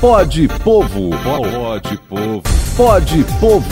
Pode Povo. Pode Povo. Pode Povo,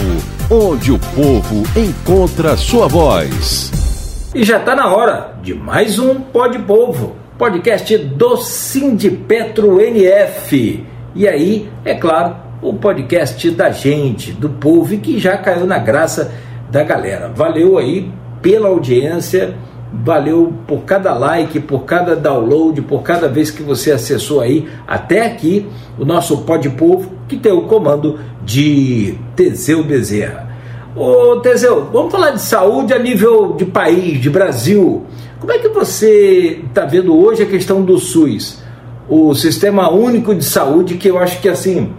onde o povo encontra sua voz. E já está na hora de mais um Pode Povo, podcast do Sindipetro NF. E aí, é claro, o podcast da gente, do povo e que já caiu na graça da galera. Valeu aí pela audiência Valeu por cada like, por cada download, por cada vez que você acessou aí até aqui o nosso Pod Povo, que tem o comando de Teseu Bezerra. Ô Teseu, vamos falar de saúde a nível de país, de Brasil. Como é que você está vendo hoje a questão do SUS? O Sistema Único de Saúde, que eu acho que assim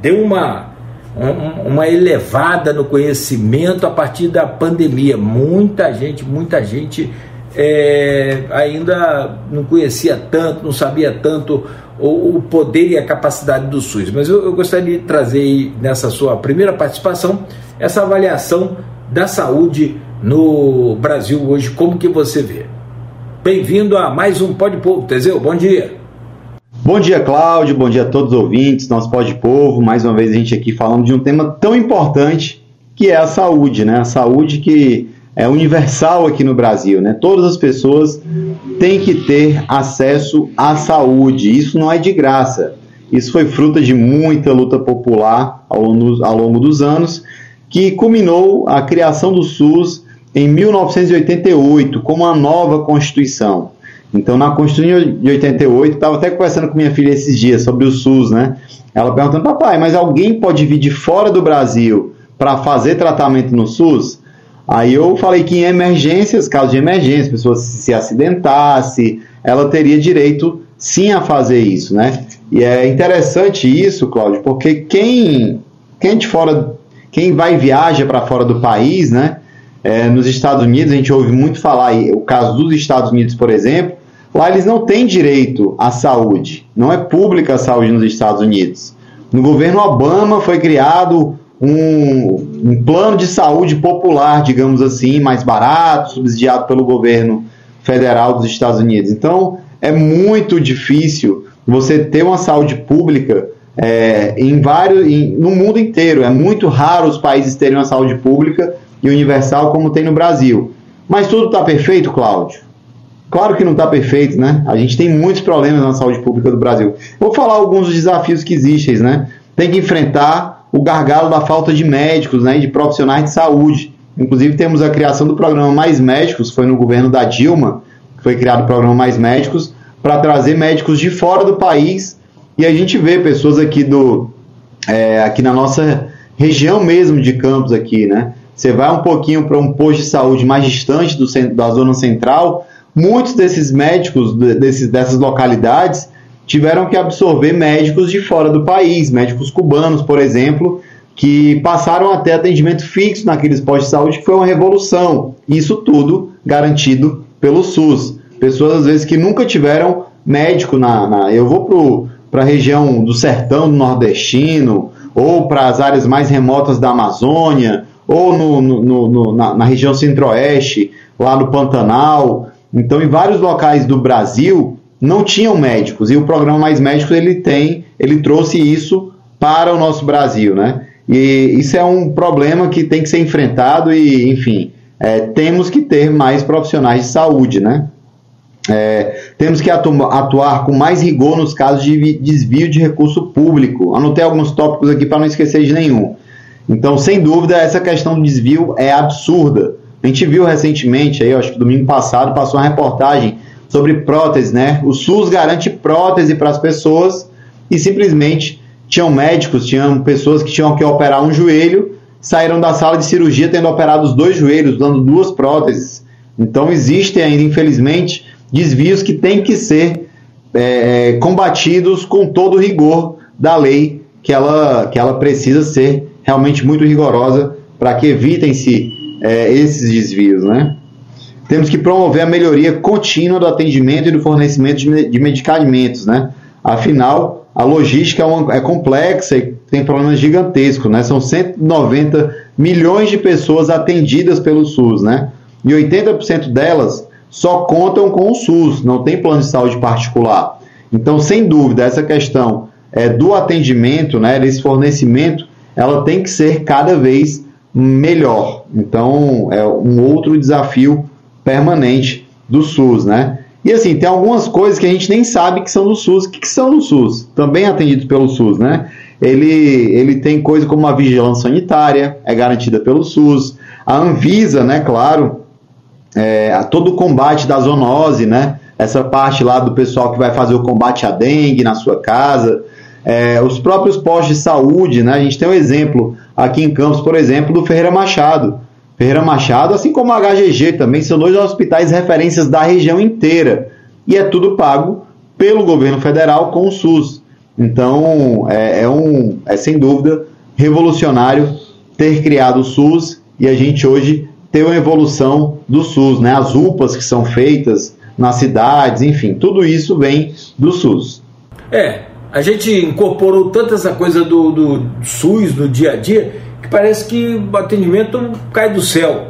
deu uma, uma elevada no conhecimento a partir da pandemia. Muita gente, muita gente é, ainda não conhecia tanto, não sabia tanto o, o, poder e a capacidade do SUS. Mas eu, eu gostaria de trazer nessa sua primeira participação essa avaliação da saúde no Brasil hoje, como que você vê. Bem-vindo a mais um Pode Povo, Teseu, bom dia. Bom dia, Cláudio, bom dia a todos os ouvintes, nosso Pode Povo, mais uma vez a gente aqui falando de um tema tão importante que é a saúde, né? A saúde que é universal aqui no Brasil, né? Todas as pessoas têm que ter acesso à saúde. Isso não é de graça. Isso foi fruto de muita luta popular ao longo, ao longo dos anos, que culminou a criação do SUS em 1988 como uma nova Constituição. Então, na Constituição de 88, estava até conversando com minha filha esses dias sobre o SUS, né? Ela perguntando, papai, mas alguém pode vir de fora do Brasil para fazer tratamento no SUS? Aí eu falei que em emergências, casos de emergência, pessoas se acidentasse, ela teria direito sim a fazer isso, né? E é interessante isso, Cláudio, porque quem, quem de fora, quem vai e viaja para fora do país, né? É, nos Estados Unidos, a gente ouve muito falar, o caso dos Estados Unidos, por exemplo, lá eles não têm direito à saúde, não é pública a saúde nos Estados Unidos. No governo Obama foi criado um, um plano de saúde popular, digamos assim, mais barato, subsidiado pelo governo federal dos Estados Unidos. Então, é muito difícil você ter uma saúde pública é, em vários, em, no mundo inteiro. É muito raro os países terem uma saúde pública e universal como tem no Brasil. Mas tudo está perfeito, Cláudio? Claro que não está perfeito, né? A gente tem muitos problemas na saúde pública do Brasil. Vou falar alguns dos desafios que existem, né? Tem que enfrentar o gargalo da falta de médicos né, de profissionais de saúde. Inclusive, temos a criação do programa Mais Médicos, foi no governo da Dilma, que foi criado o programa Mais Médicos, para trazer médicos de fora do país. E a gente vê pessoas aqui do é, aqui na nossa região mesmo de Campos aqui, né? Você vai um pouquinho para um posto de saúde mais distante do, da zona central, muitos desses médicos desses, dessas localidades tiveram que absorver médicos de fora do país, médicos cubanos, por exemplo, que passaram a ter atendimento fixo naqueles postos de saúde, que foi uma revolução. Isso tudo garantido pelo SUS. Pessoas, às vezes, que nunca tiveram médico na. na eu vou para a região do sertão do nordestino, ou para as áreas mais remotas da Amazônia, ou no, no, no, na, na região centro-oeste, lá no Pantanal. Então, em vários locais do Brasil, não tinham médicos e o programa Mais Médicos ele tem, ele trouxe isso para o nosso Brasil, né? E isso é um problema que tem que ser enfrentado e, enfim, é, temos que ter mais profissionais de saúde, né? É, temos que atu atuar com mais rigor nos casos de desvio de recurso público. Anotei alguns tópicos aqui para não esquecer de nenhum. Então, sem dúvida, essa questão do desvio é absurda. A gente viu recentemente, aí, acho que domingo passado, passou uma reportagem sobre prótese, né? O SUS garante prótese para as pessoas e simplesmente tinham médicos, tinham pessoas que tinham que operar um joelho, saíram da sala de cirurgia tendo operado os dois joelhos, dando duas próteses. Então existem ainda, infelizmente, desvios que têm que ser é, combatidos com todo o rigor da lei, que ela, que ela precisa ser realmente muito rigorosa para que evitem-se é, esses desvios, né? temos que promover a melhoria contínua do atendimento e do fornecimento de medicamentos, né? Afinal, a logística é, uma, é complexa e tem problemas gigantescos, né? São 190 milhões de pessoas atendidas pelo SUS, né? E 80% delas só contam com o SUS, não tem plano de saúde particular. Então, sem dúvida, essa questão é, do atendimento, né, desse fornecimento, ela tem que ser cada vez melhor. Então, é um outro desafio permanente do SUS, né? E assim, tem algumas coisas que a gente nem sabe que são do SUS. Que, que são do SUS? Também atendidos pelo SUS, né? Ele, ele tem coisa como a vigilância sanitária, é garantida pelo SUS. A Anvisa, né, claro, é, todo o combate da zoonose, né? Essa parte lá do pessoal que vai fazer o combate à dengue na sua casa. É, os próprios postos de saúde, né? A gente tem um exemplo aqui em Campos, por exemplo, do Ferreira Machado. Ferreira Machado, assim como a HGG também, são dois hospitais referências da região inteira. E é tudo pago pelo governo federal com o SUS. Então, é, é, um, é sem dúvida revolucionário ter criado o SUS e a gente hoje ter uma evolução do SUS, né? As UPAs que são feitas nas cidades, enfim, tudo isso vem do SUS. É, a gente incorporou tanta essa coisa do, do SUS no dia a dia que parece que o atendimento cai do céu.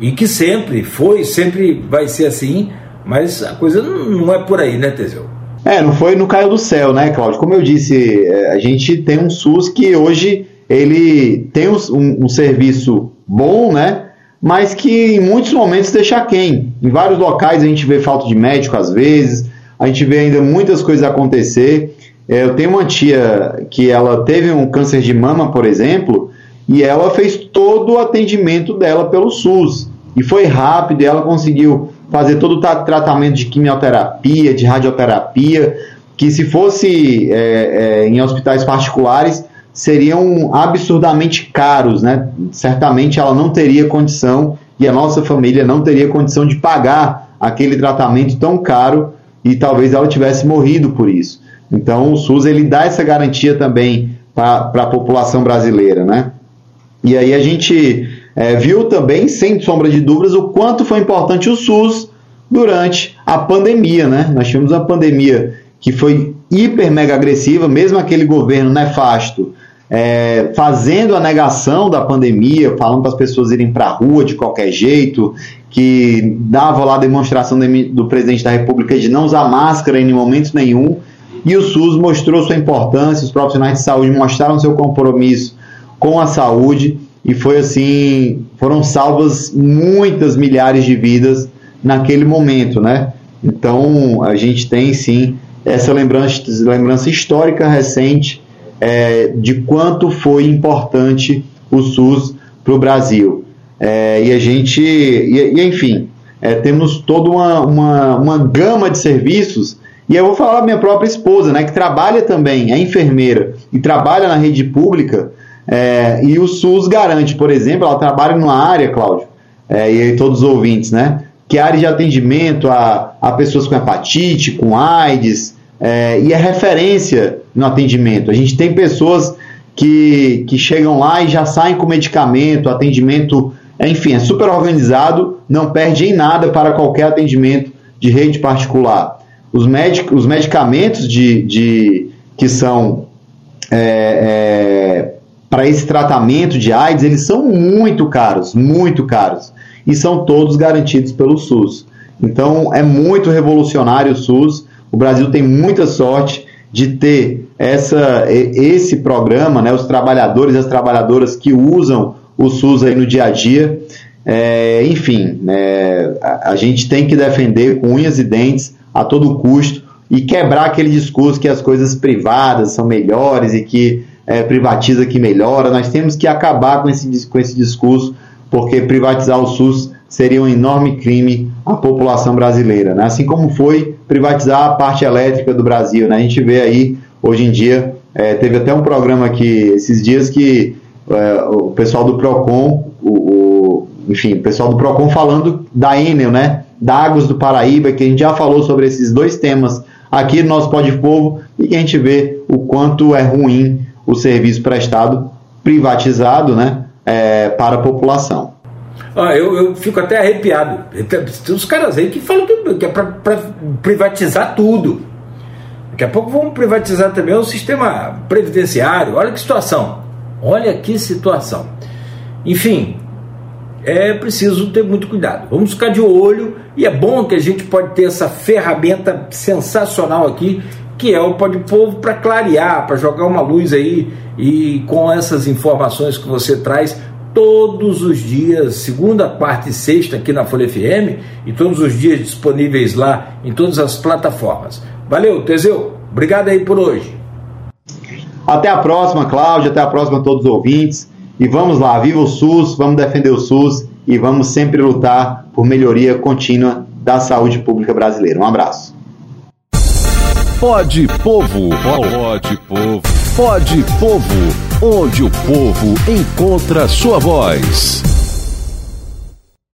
E que sempre foi, sempre vai ser assim, mas a coisa não é por aí, né, Teseu? É, não foi, não caiu do céu, né, Cláudio? Como eu disse, é, a gente tem um SUS que hoje ele tem um, um serviço bom, né? Mas que em muitos momentos deixa quem. Em vários locais a gente vê falta de médico às vezes, a gente vê ainda muitas coisas acontecer. É, eu tenho uma tia que ela teve um câncer de mama, por exemplo, e ela fez todo o atendimento dela pelo SUS. E foi rápido, e ela conseguiu fazer todo o tratamento de quimioterapia, de radioterapia, que se fosse é, é, em hospitais particulares seriam absurdamente caros, né? Certamente ela não teria condição e a nossa família não teria condição de pagar aquele tratamento tão caro e talvez ela tivesse morrido por isso. Então o SUS ele dá essa garantia também para a população brasileira, né? E aí a gente é, viu também, sem sombra de dúvidas, o quanto foi importante o SUS durante a pandemia, né? Nós tivemos uma pandemia que foi hiper mega agressiva, mesmo aquele governo nefasto é, fazendo a negação da pandemia, falando para as pessoas irem para a rua de qualquer jeito, que dava lá a demonstração do presidente da República de não usar máscara em momento nenhum, e o SUS mostrou sua importância, os profissionais de saúde mostraram seu compromisso com a saúde e foi assim, foram salvas muitas milhares de vidas naquele momento, né? Então a gente tem sim essa lembrança, lembrança histórica recente é, de quanto foi importante o SUS para o Brasil. É, e a gente, e, e enfim, é, temos toda uma, uma, uma gama de serviços e eu vou falar da minha própria esposa, né, que trabalha também, é enfermeira e trabalha na rede pública. É, e o SUS garante, por exemplo, ela trabalha numa área, Cláudio, é, e aí todos os ouvintes, né? Que é área de atendimento a, a pessoas com hepatite, com AIDS, é, e é referência no atendimento. A gente tem pessoas que, que chegam lá e já saem com medicamento, atendimento, enfim, é super organizado, não perde em nada para qualquer atendimento de rede particular. Os, medic, os medicamentos de, de, que são é, é, para esse tratamento de AIDS, eles são muito caros, muito caros. E são todos garantidos pelo SUS. Então é muito revolucionário o SUS. O Brasil tem muita sorte de ter essa, esse programa, né, os trabalhadores e as trabalhadoras que usam o SUS aí no dia a dia. É, enfim, é, a, a, gente tem que defender com unhas e dentes a todo custo e quebrar aquele discurso que as coisas privadas são melhores e que é, privatiza que melhora. Nós temos que acabar com esse, com esse discurso, porque privatizar o SUS seria um enorme crime à população brasileira. Né? Assim como foi privatizar a parte elétrica do Brasil. Né? A gente vê aí, hoje em dia, é, teve até um programa aqui esses dias que é, o pessoal do PROCON, o, o, enfim, o pessoal do PROCON falando da Enel, né? Da Águas do Paraíba, que a gente já falou sobre esses dois temas aqui no nosso Pode Povo e que a gente vê o quanto é ruim o serviço prestado privatizado né, é, para a população. Ah, eu, eu fico até arrepiado. Tem uns caras aí que falam que, que é para privatizar tudo. Daqui a pouco vamos privatizar também o sistema previdenciário. Olha que situação. Olha que situação. Enfim, é preciso ter muito cuidado. Vamos ficar de olho e é bom que a gente pode ter essa ferramenta sensacional aqui que é o Pode Povo para clarear, para jogar uma luz aí e com essas informações que você traz todos os dias, segunda, quarta e sexta aqui na Folha FM e todos os dias disponíveis lá em todas as plataformas. Valeu, Teseu. Obrigado aí por hoje. Até a próxima, Cláudio. Até a próxima todos os ouvintes. E vamos lá, viva o SUS, vamos defender o SUS e vamos sempre lutar por melhoria contínua da saúde pública brasileira. Um abraço. Pode Povo, pode Povo, pode Povo, onde o povo encontra sua voz.